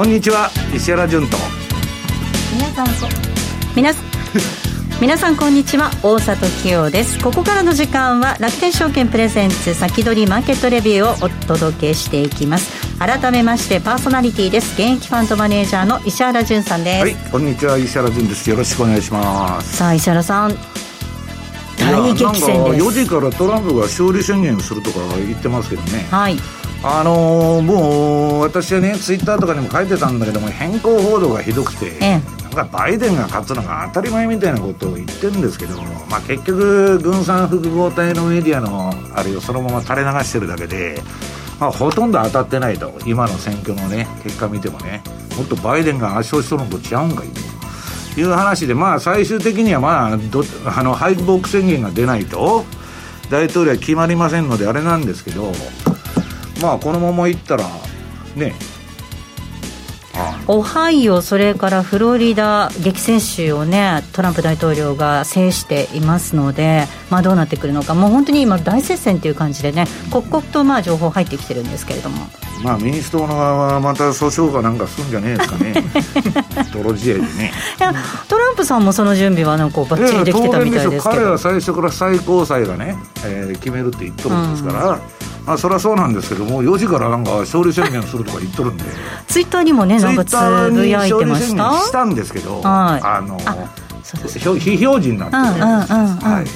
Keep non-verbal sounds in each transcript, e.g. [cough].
こんにちは石原潤と。皆さん皆さん [laughs] 皆さんこんにちは大里清です。ここからの時間は楽天証券プレゼンツ先取りマーケットレビューをお届けしていきます。改めましてパーソナリティです。現役ファンドマネージャーの石原潤さんです。はいこんにちは石原潤です。よろしくお願いします。さあ石原さん。大激戦です。4時からトランプが勝利宣言するとか言ってますけどね。はいあのー、もう私はねツイッターとかにも書いてたんだけども変更報道がひどくて、ええ。なんかバイデンが勝つのが当たり前みたいなことを言ってるんですけど、まあ、結局、軍産複合体のメディアのあれをそのまま垂れ流してるだけで、まあ、ほとんど当たってないと、今の選挙のね、結果見てもね、もっとバイデンが圧勝しとるのと違うんかいと。いう話で、まあ、最終的には、まあ、どあの敗北宣言が出ないと、大統領は決まりませんので、あれなんですけど、まあ、このままいったら、ね、オハイオ、それからフロリダ激戦州をね、トランプ大統領が制していますので、まあ、どうなってくるのか、もう本当に今、大接戦という感じでね、刻々とまあ情報入ってきてるんですけれども。まあ、民主党の側はまた訴訟かなんかするんじゃねえですかね、[laughs] 泥仕合でね。いや、トランプさんもその準備はなんかばっちりできてたみたいですけど。彼は最初から最高裁がね、えー、決めるって言っとるんですから。うんまあ、そりゃそうなんですけども、4時からなんか勝利宣言するとか言っとるんで、ツイッターにもね、なんかつぶやいてました？したんですけど、はい、あの非表示になってるんです、はい。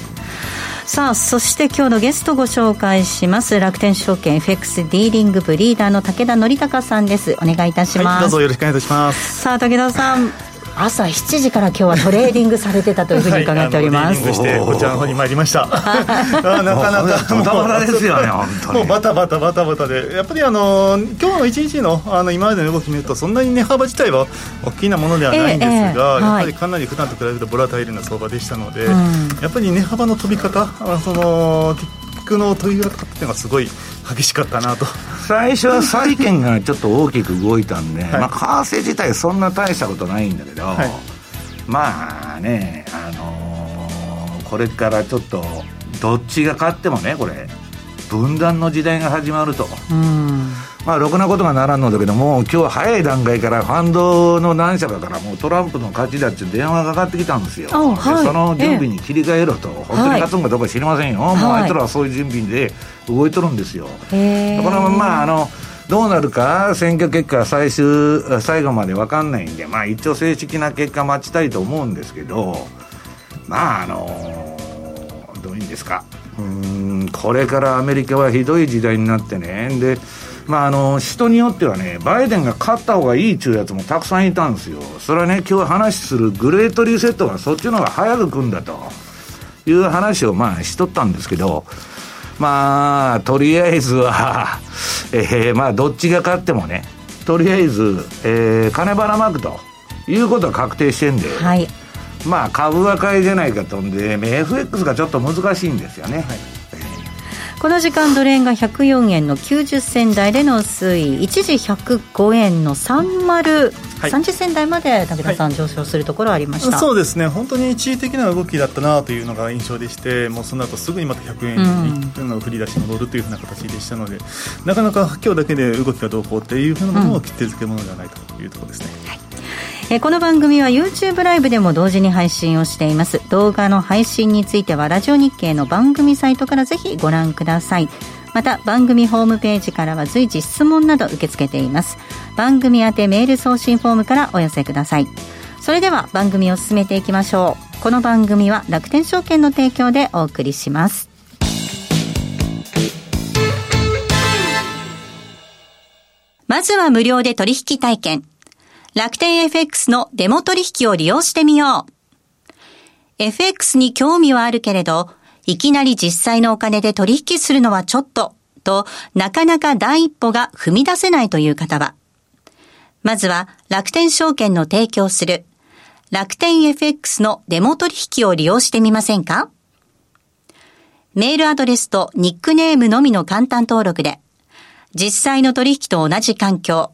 さあそして今日のゲストご紹介します。楽天証券 FX ディーリング部リーダーの武田則孝さんです。お願いいたします、はい、どうぞよろしくお願いいたします。さあ武田さん朝7時から今日はトレーディングされてたというふうに伺っております、はい、してこちらの方に参りました。[laughs] なかなかもうバタバタバタバタでやっぱりあの今日の一日のあの今までの動き見るとそんなに値幅自体は大きなものではないんですが、えーえー、やっぱりかなり普段と比べると volatile な相場でしたので、うん、やっぱり値幅の飛び方そのクの飛び方っていうのがすごい激しかったなと。最初は債券がちょっと大きく動いたんで、はい、まあ、為替自体そんな大したことないんだけど、はい、まあね、あのー、これからちょっとどっちが勝ってもねこれ分断の時代が始まると。うんまあ、ろくなことがならんのだけども、今日は早い段階から、ファンドの何社かから、もうトランプの勝ちだって電話がかかってきたんですよ、はい、その準備に切り替えろと、え本当に勝つんかどうか知りませんよ、はい、もうあいつらはそういう準備で動いとるんですよ。だからまああのどうなるか、選挙結果、最終、最後まで分かんないんで、まあ、一応正式な結果待ちたいと思うんですけど、まあ、あのどういうんですか、うん、これからアメリカはひどい時代になってね、で、まあ、あの人によってはね、バイデンが勝った方がいいっちゅうやつもたくさんいたんですよ、それはね、今日話するグレートリセットはそっちの方が早く来るんだと。いう話をまあしとったんですけど、まあ、とりあえずは、[laughs] えー、まあ、どっちが勝ってもね、とりあえず、えー、金ばらまくと。いうことは確定してんで、はい、まあ、株は買いじゃないかとんで、FX がちょっと難しいんですよね。はいこの時間ドル円が104円の90銭台での推移。一時105円の30、はい、30銭台まで武田さん、はい、上昇するところありました。そうですね。本当に一時的な動きだったなというのが印象でしてもうその後すぐにまた100円に、うん、振り出し戻るというふうな形でしたのでなかなか今日だけで動きがどうこうっていうふうなものを決定づけるものではないというところですね、はいえこの番組は YouTube ライブでも同時に配信をしています。動画の配信についてはラジオ日経の番組サイトからぜひご覧ください。また番組ホームページからは随時質問など受け付けています。番組宛てメール送信フォームからお寄せください。それでは番組を進めていきましょう。この番組は楽天証券の提供でお送りします。まずは無料で取引体験。楽天 FX のデモ取引を利用してみよう。FX に興味はあるけれど、いきなり実際のお金で取引するのはちょっと、と、なかなか第一歩が踏み出せないという方は、まずは楽天証券の提供する楽天 FX のデモ取引を利用してみませんか？メールアドレスとニックネームのみの簡単登録で、実際の取引と同じ環境、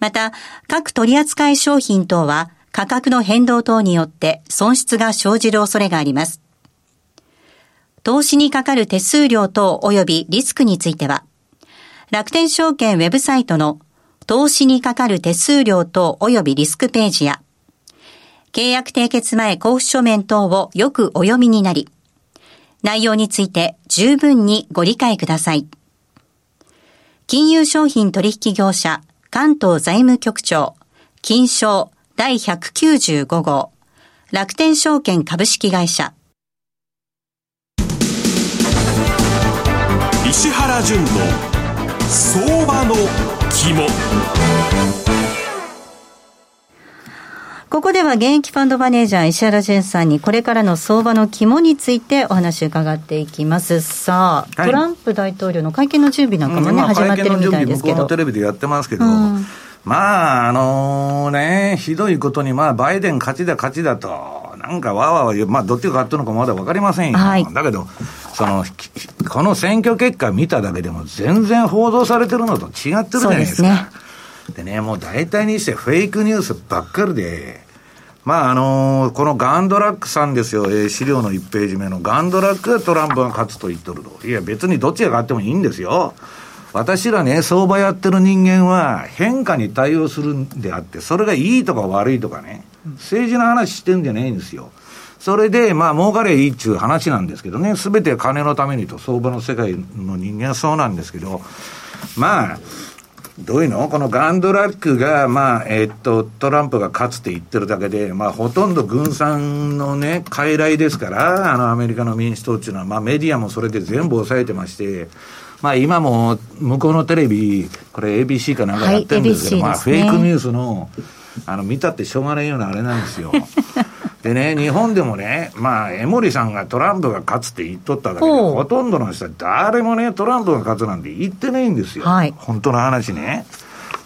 また、各取扱商品等は価格の変動等によって損失が生じる恐れがあります。投資にかかる手数料等及びリスクについては、楽天証券ウェブサイトの投資にかかる手数料等及びリスクページや、契約締結前交付書面等をよくお読みになり、内容について十分にご理解ください。金融商品取引業者関東財務局長金賞第195号。楽天証券株式会社。石原淳の相場の肝。ここでは現役ファンドマネージャー石原淳さんにこれからの相場の肝についてお話を伺っていきます。さあ、はい、トランプ大統領の会見の準備なんかもね、うん、始まってるみたいですけど。テレビでやってますけど、うん、まあ、あのー、ね、ひどいことに、まあ、バイデン勝ちだ勝ちだと、なんかわわわまあ、どっちが勝ったのかまだ分かりませんよ。はい、だけど、その、この選挙結果見ただけでも全然報道されてるのと違ってるじゃないですか。でね、もう大体にしてフェイクニュースばっかりで、まああのー、このガンドラックさんですよ、えー、資料の1ページ目のガンドラックがトランプが勝つと言っとると。いや、別にどっちが勝ってもいいんですよ。私らね、相場やってる人間は変化に対応するんであって、それがいいとか悪いとかね、政治の話してんじゃないんですよ。それで、まあ、儲かれいいっちゅう話なんですけどね、すべて金のためにと、相場の世界の人間はそうなんですけど、まあ、どういうの？このガンドラックが、まあ、えー、っと、トランプが勝つって言ってるだけで、まあ、ほとんど軍産のね、傀儡ですから、あの、アメリカの民主党っていうのは、まあ、メディアもそれで全部抑えてまして、まあ、今も、向こうのテレビ、これ ABC かなんかやってるんですけど、はい、まあ、フェイクニュースの、あの、見たってしょうがないようなあれなんですよ。でね、日本でもね、まあ、江森さんがトランプが勝つって言っとっただけで、ほとんどの人は誰もね、トランプが勝つなんて言ってないんですよ。はい、本当の話ね。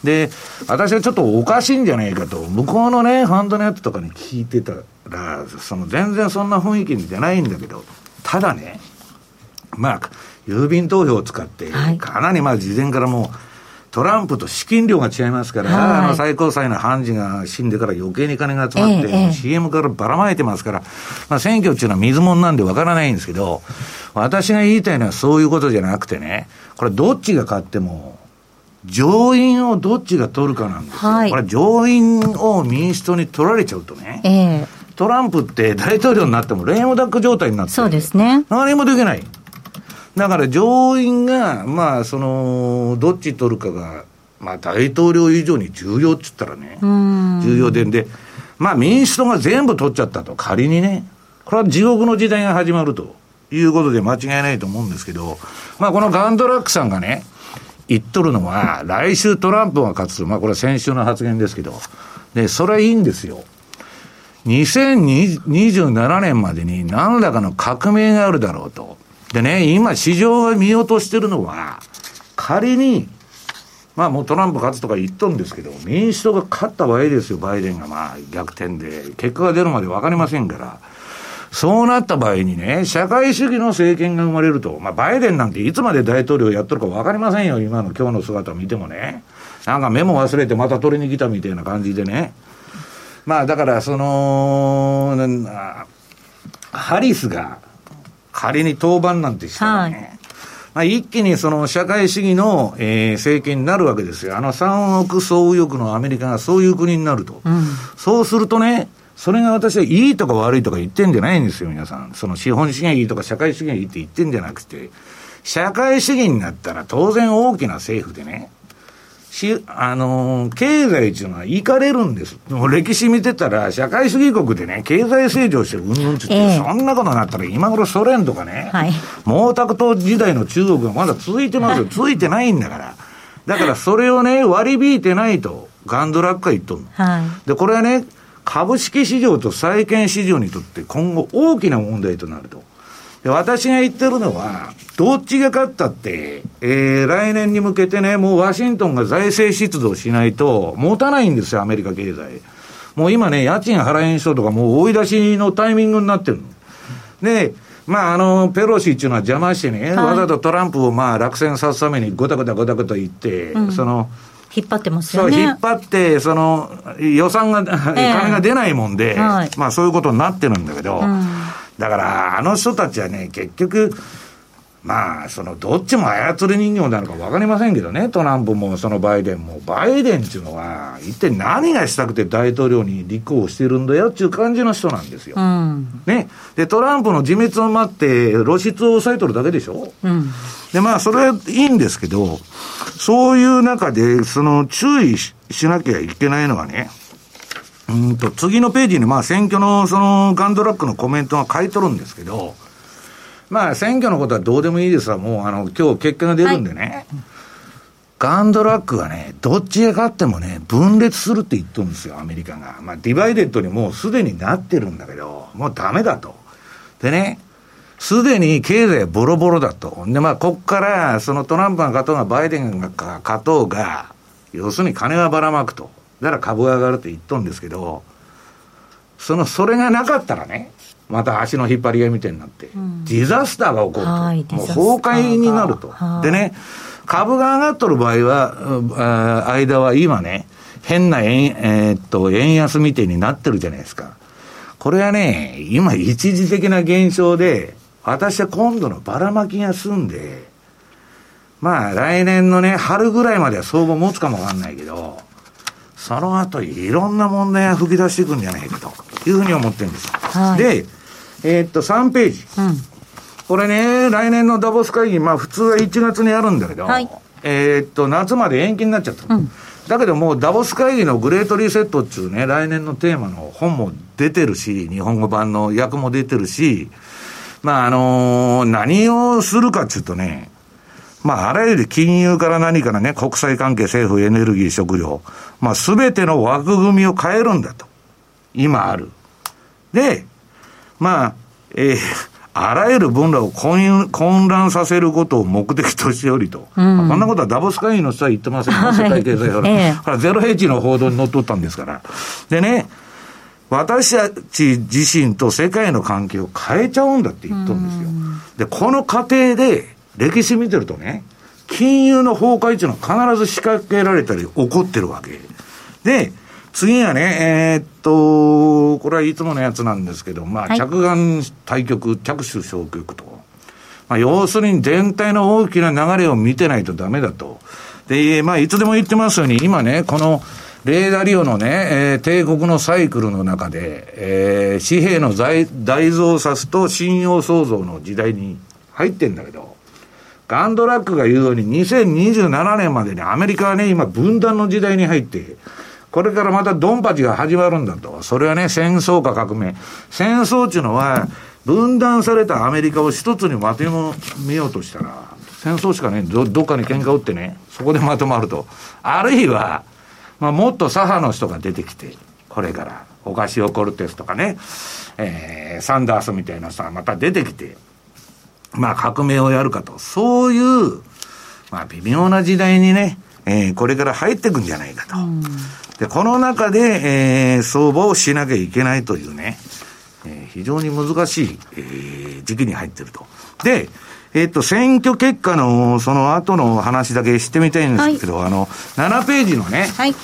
で、私はちょっとおかしいんじゃないかと、向こうのね、ファンドのやつとかに聞いてたら、その全然そんな雰囲気じゃないんだけど、ただね、まあ、郵便投票を使って、かなりまあ事前からもう、トランプと資金量が違いますから、はい、あの最高裁の判事が死んでから余計に金が集まって、ええ、CM からばらまいてますから、まあ、選挙っていうのは水物なんでわからないんですけど、私が言いたいのはそういうことじゃなくてね、これどっちが勝っても、上院をどっちが取るかなんですよ。はい、これ上院を民主党に取られちゃうとね、えトランプって大統領になってもレームダック状態になってそうですね。何もできない。だから上院が、まあ、その、どっち取るかが、まあ、大統領以上に重要って言ったらね、重要で、で、まあ、民主党が全部取っちゃったと、仮にね、これは地獄の時代が始まるということで間違いないと思うんですけど、まあ、このガンドラックさんがね、言っとるのは、来週トランプが勝つと、まあ、これは先週の発言ですけど、で、それはいいんですよ。2027年までに何らかの革命があるだろうと。でね、今市場が見落としてるのは、仮に、まあもうトランプ勝つとか言っとんですけど、民主党が勝った場合ですよ、バイデンがまあ逆転で。結果が出るまで分かりませんから。そうなった場合にね、社会主義の政権が生まれると、まあバイデンなんていつまで大統領やっとるか分かりませんよ、今の今日の姿を見てもね。なんかメモ忘れてまた取りに来たみたいな感じでね。まあだからその、ハリスが、仮に登板なんてしたらね、はい、まあ、一気にその社会主義の、えー、政権になるわけですよ。あの3億総右翼のアメリカがそういう国になると。うん、そうするとね、それが私はいいとか悪いとか言ってんじゃないんですよ、皆さん。その資本主義がいいとか社会主義がいいって言ってんじゃなくて、社会主義になったら当然大きな政府でね、し、あのー、経済っていうのは行かれるんです。歴史見てたら、社会主義国でね、経済成長してるうんぬんってって、えー、そんなことになったら、今頃ソ連とかね、はい、毛沢東時代の中国がまだ続いてますよ。続いてないんだから。だからそれをね、割り引いてないと、ガンドラックが言っとるの。はい、で、これはね、株式市場と債券市場にとって今後大きな問題となると。で私が言ってるのは、どっちが勝ったって、えー、来年に向けてね、もうワシントンが財政出動しないと、持たないんですよ、アメリカ経済。もう今ね、家賃払えん人とかもう追い出しのタイミングになってるの。で、まあ、あの、ペロシっていうのは邪魔してね、はい、わざとトランプをまあ落選さすためにごたごたごたごた言って、うん、その、引っ張ってますよね。そう、引っ張って、その、予算が、えー、金が出ないもんで、はい、まあそういうことになってるんだけど、うん、だから、あの人たちはね、結局、まあ、その、どっちも操り人形なのか分かりませんけどね、トランプもそのバイデンも。バイデンっていうのは、一体何がしたくて大統領に立候補してるんだよっていう感じの人なんですよ。うん、ね。で、トランプの自滅を待って、露出を抑えとるだけでしょ。うん、で、まあ、それはいいんですけど、そういう中で、その、注意しなきゃいけないのはね、うんと、次のページに、まあ、選挙の、その、ガンドラックのコメントが書いとるんですけど、まあ、選挙のことはどうでもいいですわ。もう、あの、今日結果が出るんでね。はい、ガンドラックはね、どっちが勝ってもね、分裂するって言っとるんですよ、アメリカが。まあ、ディバイデッドにもうすでになってるんだけど、もうダメだと。でね、すでに経済ボロボロだと。で、まあ、こっから、そのトランプが勝とうが、バイデンが勝とうが、要するに金はばらまくと。だから株が上がるって言っとるんですけど、その、それがなかったらね、また足の引っ張り合いみたいになって、うん、ディザスターが起こると。はい、もう崩壊になると。でね、株が上がっとる場合は、間は今ね、変な円、えー、っと、円安みたいになってるじゃないですか。これはね、今一時的な現象で、私は今度のばらまきが済んで、まあ来年のね、春ぐらいまでは相場持つかもわかんないけど、その後いろんな問題が吹き出していくんじゃないかというふうに思ってるんです。はい、で、えー、っと、3ページ。うん、これね、来年のダボス会議、まあ普通は1月にあるんだけど、はい、えー、っと、夏まで延期になっちゃった。うん、だけどもうダボス会議のグレートリセットっていうね、来年のテーマの本も出てるし、日本語版の訳も出てるし、まああのー、何をするかっていうとね、まあ、あらゆる金融から何からね、国際関係、政府、エネルギー、食料、まあ、すべての枠組みを変えるんだと。今ある。で、まあ、えー、あらゆる分野を混混乱させることを目的としておりと。うん、こんなことはダボス会議の人は言ってませんよ、世界経済フォーム。ゼロヘッジの報道に乗っ取ったんですから。でね、私たち自身と世界の関係を変えちゃうんだって言ったんですよ。で、この過程で、歴史見てるとね、金融の崩壊っていうのは必ず仕掛けられたり起こってるわけ。で、次はね、えー、っと、これはいつものやつなんですけど、まあ、着眼対局、着手消極と。まあ、要するに全体の大きな流れを見てないとダメだと。で、まあ、いつでも言ってますように、今ね、この、レーダーリオのね、えー、帝国のサイクルの中で、えー、紙幣の大増すと信用創造の時代に入ってんだけど、ガンドラックが言うように2027年までにアメリカはね、今分断の時代に入って、これからまたドンパチが始まるんだと。それはね、戦争か革命。戦争っていうのは、分断されたアメリカを一つにまとめようとしたら、戦争しかね、ど、どっかに喧嘩売ってね、そこでまとまると。あるいは、まあ、もっと左派の人が出てきて、これから、オカシオ・コルテスとかね、えー、サンダースみたいなさ、また出てきて、まあ、革命をやるかと。そういう、まあ、微妙な時代にね、えー、これから入っていくんじゃないかと。で、この中で、えー、相場をしなきゃいけないというね、えー、非常に難しい、えー、時期に入ってると。で、えっと、選挙結果のその後の話だけしてみたいんですけど、はい、あの、7ページのね、はい、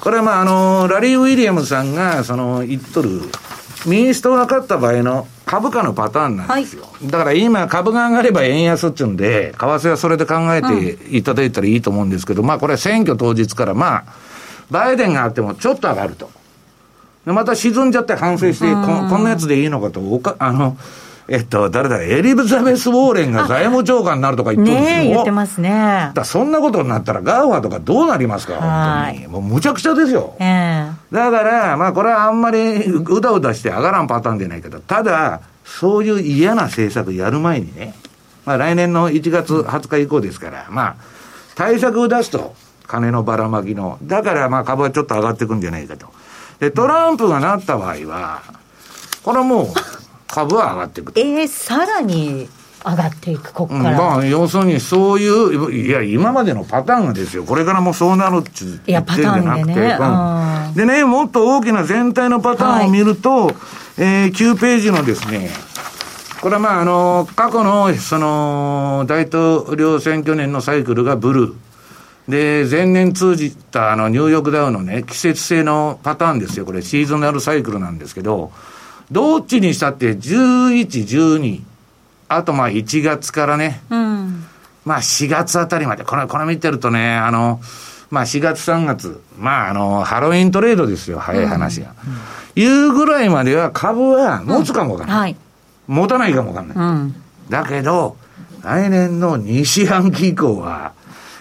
これはまあ、あの、ラリー・ウィリアムさんが、その、言っとる、民主党が勝った場合の株価のパターンなんですよ。はい、だから今株が上がれば円安っていうんで、為替はそれで考えていただいたらいいと思うんですけど、うん、まあこれ選挙当日からまあ、バイデンがあってもちょっと上がると。でまた沈んじゃって反省して、こんなやつでいいのかと、おか、あの、えっと、誰だ、エリザベス・ウォーレンが財務長官になるとか言ってるんですよ。ね言ってますね。だそんなことになったら、 GAFA とかどうなりますか、本当に。もうむちゃくちゃですよ。えー、だから、まあ、これはあんまりうだうだして上がらんパターンでないけど、ただ、そういう嫌な政策やる前にね、まあ、来年の1月20日以降ですから、まあ、対策を出すと、金のばらまきの。だから、まあ、株はちょっと上がっていくんじゃないかと。で、トランプがなった場合は、これはもう、株は上がっていくえー、さらに上がっていく、ここから。まあ、要するにそういう、いや、今までのパターンがですよ、これからもそうなるって言ってんじゃなくて、いや、パターンでね、うん、でね、もっと大きな全体のパターンを見ると、はい、えー、9ページのですね、これはまあ、あの、過去の、その、大統領選挙年のサイクルがブルー。で、前年通じたあのニューヨークダウのね、季節性のパターンですよ。これシーズナルサイクルなんですけど、どっちにしたって11、12、あとまあ1月からね、うん、まあ4月あたりまで、これ、これ見てるとね、あの、まあ4月3月、まああの、ハロウィントレードですよ、早い話が。うん、いうぐらいまでは株は持つかもわかんない。うん。はい、持たないかもわかんない。だけど、来年の西半期以降は、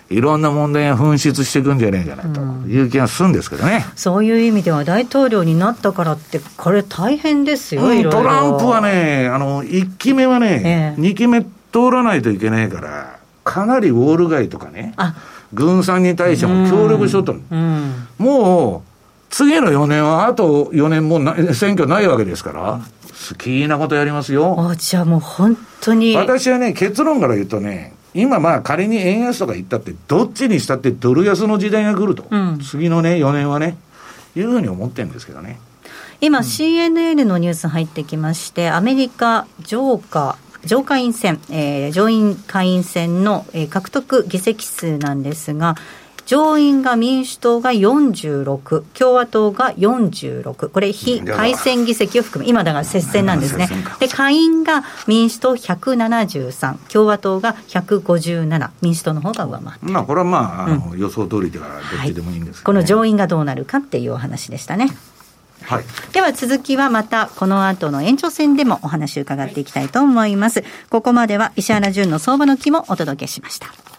いろんな問題が噴出していくんじゃねえかなと。いう気がするんですけどね、うん、そういう意味では、大統領になったからって、これ、大変ですよ、うん、トランプはね、あの1期目はね、えー、2期目通らないといけないから、かなりウォール街とかね、軍産に対しても協力しと。った、うん、もう、次の4年は、あと4年も選挙ないわけですから、好きなことやりますよ。あじゃあもう本当に。私はね、結論から言うとね、今まあ仮に円安とか言ったって、どっちにしたってドル安の時代が来ると、うん、次のね、4年はね、いうふうに思ってるんですけどね。今、CNN のニュース入ってきまして、アメリカ上下、上下院選、えー、上院下院選の、えー、獲得議席数なんですが、上院が民主党が46、共和党が46、これ、非改選議席を含め、今だから接戦なんですね。で、下院が民主党173、共和党が157、民主党の方が上回ってまあ、これはまあ、あの、うん、予想通りではどっちでもいいんです、ね。はい、この上院がどうなるかっていうお話でしたね。はい、では続きはまたこの後の延長戦でもお話を伺っていきたいと思います。ここまでは石原淳の相場の木もお届けしました。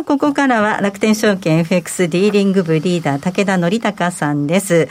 あ、ここからは楽天証券 FX ディーリング部リーダー、武田則孝さんです。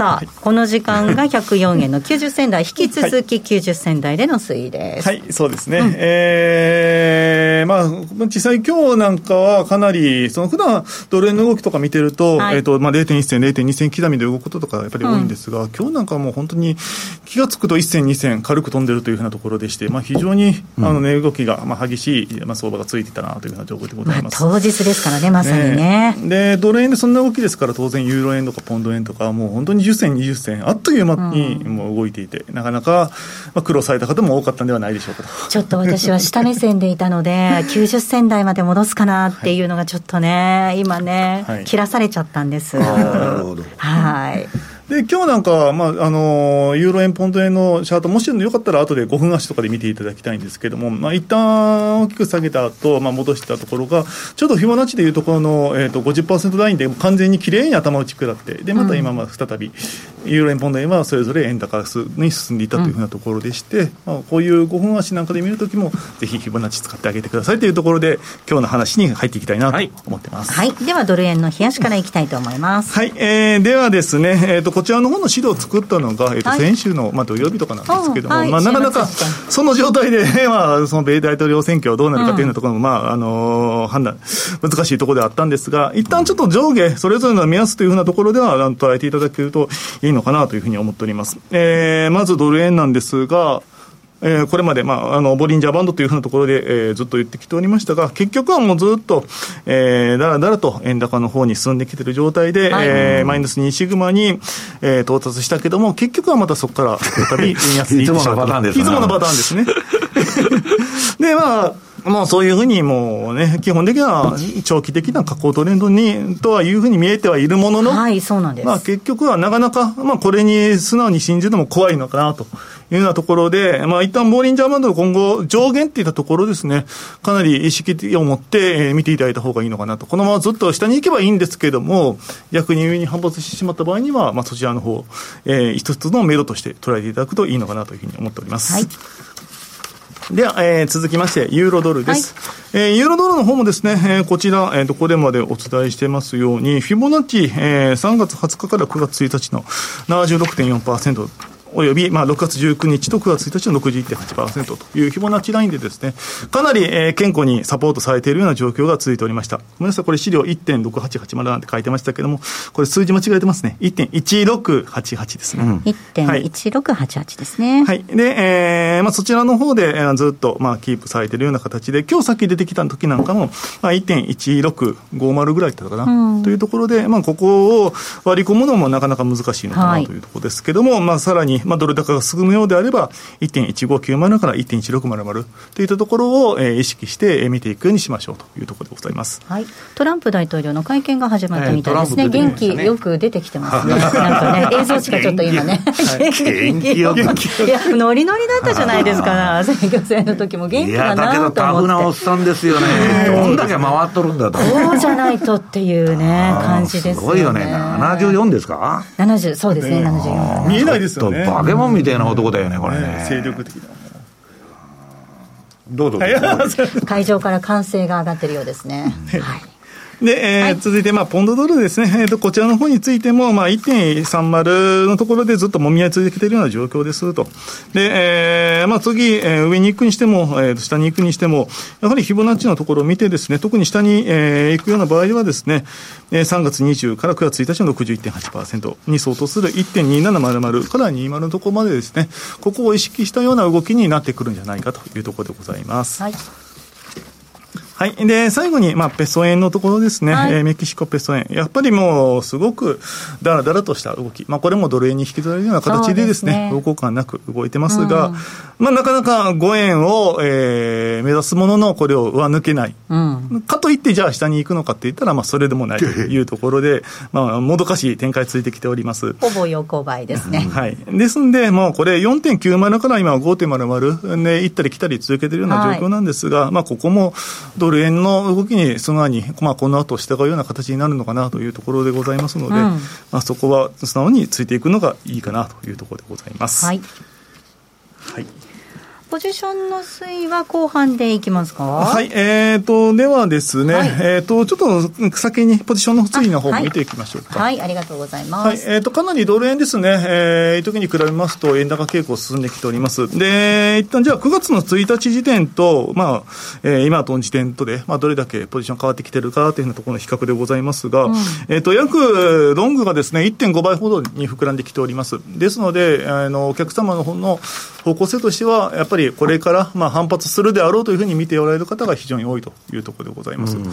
さあ、はい、この時間が104円の [laughs] 90銭台、引き続き90銭台での推移です。はい、そうですね。うん、えー、まあ、実際今日なんかはかなり、その普段ドル円の動きとか見てると、はい、えっ、ー、と、まあ、0.1銭、0.2銭刻みで動くこととかやっぱり多いんですが、うん、今日なんかはもう本当に気が付くと1銭、2銭軽く飛んでるというふうなところでして、まあ、非常に、あの値動きが、まあ、激しい、まあ、相場がついていたなというふうな状況でございます。まあ、当日ですからね、まさにね。ねで、ドル円でそんな動きですから、当然ユーロ円とかポンド円とか、もう本当に10銭、20銭、あっという間にもう動いていて、うん、なかなか、まあ、苦労された方も多かったんではないでしょうかとちょっと私は下目線でいたので、90銭台まで戻すかなっていうのがちょっとね、今ね、はい、切らされちゃったんです。なるほど。はい。で今日なんか、まああのユーロ円、ポンド円のチャート、もしよかったら後で5分足とかで見ていただきたいんですけれども、まあ一旦大きく下げた後、まあ戻したところが、ちょっとフィボナッチでいうところの、えーと、50%ラインで完全にきれいに頭打ち食らって、でまた今、再び、ユーロ円、ポンド円はそれぞれ円高に進んでいったというふうなところでして、うん、まあ、こういう5分足なんかで見るときも、ぜひフィボナッチ使ってあげてくださいというところで、今日の話に入っていきたいなと思ってます。はい、はい、ではドル円の冷やしからいきたいと思います。はい、えー、ではですね、えーとこちらの方の資料を作ったのが、えー、と先週の、まあ、土曜日とかなんですけども、まあ、なかなかその状態で、[laughs] まあ、その米大統領選挙どうなるかというところも、まああの判断、難しいところではあったんですが、一旦ちょっと上下、それぞれの目安というふうなところでは、捉えていただけるといいのかなというふうに思っております。えー、まずドル円なんですが、えー、これまで、まあ、あのボリンジャーバンドというふうなところで、えー、ずっと言ってきておりましたが、結局はもうずっと、えー、だらだらと円高の方に進んできている状態で、はい、えー、マイナス2シグマに、えー、到達したけども、結局はまたそこから再び円安にいってしまういつものパターンですね。[laughs] で、まあ、まあそういうふうにもうね、基本的には長期的な下降トレンドに、とはいうふうに見えてはいるものの、はい、そうなんです。まあ結局はなかなか、まあこれに素直に信じるのも怖いのかなというようなところで、まあ一旦ボーリンジャーバンドの今後上限っていったところですね、かなり意識を持って見ていただいた方がいいのかなと。このままずっと下に行けばいいんですけれども、逆に上に反発してしまった場合には、まあそちらの方、えー、一つのメロとして捉えていただくといいのかなというふうに思っております。はいでは、えー、続きまして、ユーロドルです。はい、えー、ユーロドルの方もですね、えー、こちら、えー、とこれまでお伝えしてますように、フィボナッチ、えー、3月20日から9月1日の76.4%、および、まあ、6月19日と9月1日の61.8%というフィボナッチラインでですね、かなり、えー、健康にサポートされているような状況が続いておりました。ごめんなさい、これ資料1.6880なんて書いてましたけども、これ数字間違えてますね。1.1688ですね。うん、1.1688ですね。はい。で、えー、まあ、そちらの方で、えー、ずっと、まあ、キープされているような形で、今日さっき出てきた時なんかも、まあ、1.1650ぐらいだったかな、うん、というところで、まあ、ここを割り込むのもなかなか難しいのかなというところですけども、はい、まあ、さらに、まあ、ドル高が進むようであれば、1.1590から1.1600といったところを、えー、意識して見ていくようにしましょうというところでございます、はい、トランプ大統領の会見が始まったみたいですね、えー、元気よく出てきてますね、[laughs] なんかね、映像しかちょっと今ね、元気よく、い。や、ノリノリだったじゃないですか、選挙戦の時も元気だなと思って。いや、だけどタフなおっさんですよね、どんだけ回っとるんだと。そうじゃないとっていうね、感じですよね。すごいよね、74ですか ?70、そうですね、74。見えないですよね。バケモンみたいな男だよね、これね。精力的な。どうぞ。[laughs] 会場から歓声が上がってるようですね。はいで、えー、はい、続いて、まあ、ポンドドルですね。えー、と、こちらの方についても、まあ、1.30のところでずっともみ合い続けているような状況ですと。で、えー、まあ、次、えー、上に行くにしても、えー、下に行くにしても、やはりフィボナッチのところを見てですね、特に下に、えー、行くような場合はですね、えー、3月20から9月1日の61.8%に相当する1.2700から20のところまでですね、ここを意識したような動きになってくるんじゃないかというところでございます。はいはい。で、最後に、まあ、ペソ円のところですね。はい、えー、メキシコペソ円。やっぱりもう、すごく、だらだらとした動き。まあ、これもドル円に引きずられるような形でですね、動向感なく動いてますが、うん、まあ、なかなか5円を、えー、目指すものの、これを上抜けない。うん、かといって、じゃあ下に行くのかって言ったら、まあ、それでもないと [laughs] いうところで、まあ、もどかしい展開ついてきております。ほぼ横ばいですね。はい。ですんで、もうこれ4.90から今は5.00で、行ったり来たり続けているような状況なんですが、はい、まあ、ここもドル円の動きに素直に、まあ、この後従うような形になるのかなというところでございますので、うん、まあ、そこは素直についていくのがいいかなというところでございます。はい、はいポジションの推移は後半でいきますか？はい、えーと、ではですね、はい、えーと、ちょっと先にポジションの推移の方も見ていきましょうか。はい、はい、ありがとうございます。はい、えーと、かなりドル円ですね、えー、時に比べますと円高傾向進んできております。で、一旦じゃあ9月の1日時点と、まあ、えー、今との時点とで、まあ、どれだけポジション変わってきてるかというようなところの比較でございますが、うん、えーと、約ロングがですね、1.5倍ほどに膨らんできております。ですので、あの、お客様の方の方向性としては、やっぱりりこれからまあ反発するであろうというふうに見ておられる方が非常に多いというところでございます。うん、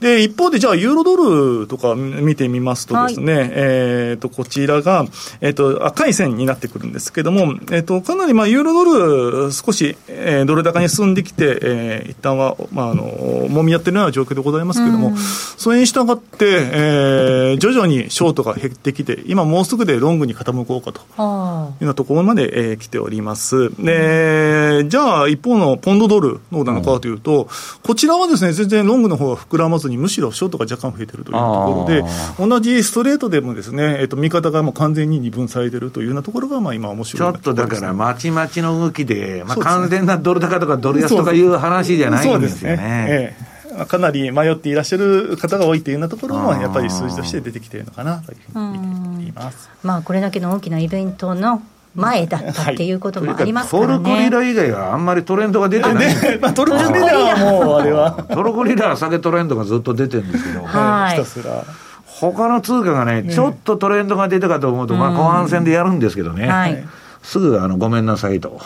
で一方で、じゃあ、ユーロドルとか見てみますとですね、はい、えー、とこちらが、えー、と赤い線になってくるんですけれども、えー、とかなりまあユーロドル、少し、えー、ドル高に進んできて、えー、一旦はまああのもみ合ってるような状況でございますけれども、うん、それに従って、えー、徐々にショートが減ってきて、今、もうすぐでロングに傾こうかと。いうようなところまで、えー、来ております。でじゃあ、一方のポンドドルどうなのかというと、こちらはですね、全然ロングの方は膨らまずに、むしろショートが若干増えているというところで、同じストレートでもですね、えっと、見方がもう完全に二分されているというようなところが、まあ、今、面白い、ね、ちょっとだから、まちまちの動きで、まあ、完全なドル高とかドル安とかいう話じゃないんですよね。ね。ええ、かなり迷っていらっしゃる方が多いというようなところも、やっぱり数字として出てきているのかなというふうに見ています。まあ、これだけの大きなイベントの前だったっていうこともありますからね、トルコリラ以外はあんまりトレンドが出てない、まあ、トルコリラはもうあれは。トルコリラは下げトレンドがずっと出てるんですけど、はい、ひたすら他の通貨がね、ちょっとトレンドが出たかと思うと、まあ、後半戦でやるんですけどね。はいすぐあのごめんなさいと、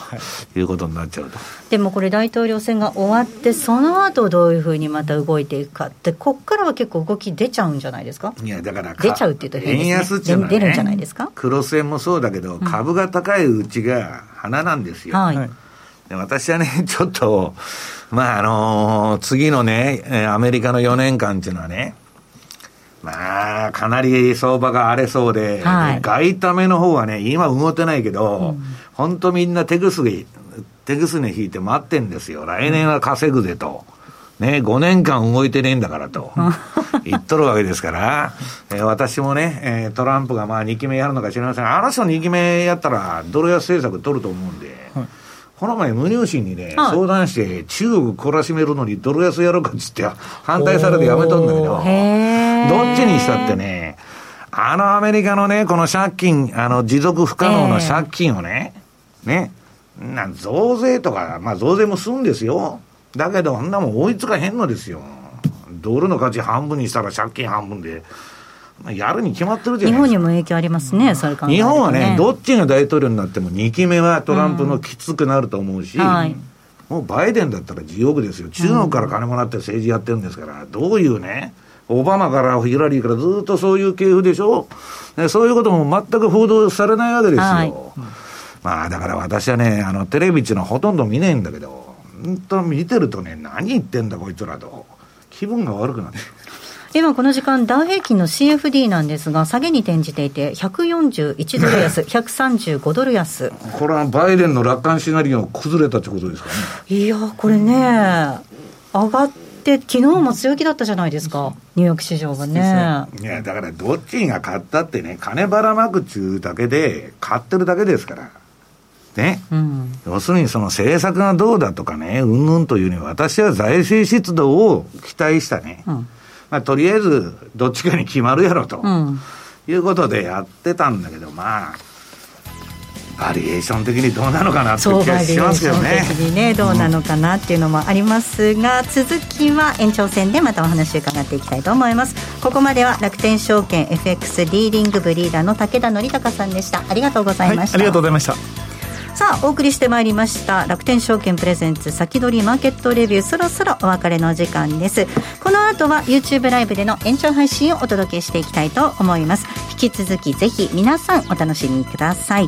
い、うことになっちゃうと。でもこれ、大統領選が終わって、その後どういうふうにまた動いていくかって、ここからは結構動き出ちゃうんじゃないですか？いやだから出ちゃうっていうと変ですね、ね出るんじゃないですか？クロス円もそうだけど、株が高いうちが花なんですよ。はい、で私はね、[laughs] ちょっと、まああのー、次のね、アメリカの4年間っていうのはね、まあ、かなり相場が荒れそうで、はい、外為の方はね、今動いてないけど、本、う、当、ん、みんな手ぐすね、手ぐすね引いて待ってんですよ。来年は稼ぐぜと。ね、5年間動いてねえんだからと。言っとるわけですから、えー、私もね、えー、トランプがまあ2期目やるのか知りません。が、あの人2期目やったらドル安政策取ると思うんで、はい。この前、無入信にね、相談して、中国懲らしめるのにドル安やろうかっつって、反対されてやめとんだけど、どっちにしたってね、あのアメリカのね、この借金、あの持続不可能な借金をね、ね、な増税とか、まあ増税もするんですよ。だけど、あんなもん追いつかへんのですよ。ドルの価値半分にしたら借金半分で。やるに決まってるじゃないですか。日本にも影響ありますね、それ考え、ね、日本はね、どっちが大統領になっても2期目はトランプのきつくなると思うし、うんはい、もうバイデンだったら地獄ですよ。中国から金もらって政治やってるんですから、どういうね、オバマからヒラリーからずっとそういう系譜でしょ、ね、そういうことも全く報道されないわけですよ。はい、まあだから私はね、あのテレビっていうのはほとんど見ねえんだけど、本当見てるとね、何言ってんだこいつらと、気分が悪くなって。今この時間、ダウ平均の CFD なんですが、下げに転じていて、141ドル安、135ドル安。これはバイデンの楽観シナリオ崩れたってことですかね。いや、これね、上がって、昨日も強気だったじゃないですか、ニューヨーク市場がね。いや、だからどっちが買ったってね、金ばらまくっちゅうだけで、買ってるだけですから。ね、うん、要するにその政策がどうだとかね、うんぬんというに、私は財政出動を期待したね、うん。まあ、とりあえずどっちかに決まるやろと、うん、いうことでやってたんだけどまあバリエーション的にどうなのかなって気がしますけどね。的にねどうなのかなっていうのもありますが、うん、続きは延長戦でまたお話を伺っていきたいと思います。ここまでは楽天証券 FX リーディングブリーダーの武田則孝さんでした。ありがとうございました。はい、ありがとうございました。さあお送りしてまいりました楽天証券プレゼンツ先取りマーケットレビューそろそろお別れの時間ですこの後は YouTube ライブでの延長配信をお届けしていきたいと思います引き続きぜひ皆さんお楽しみください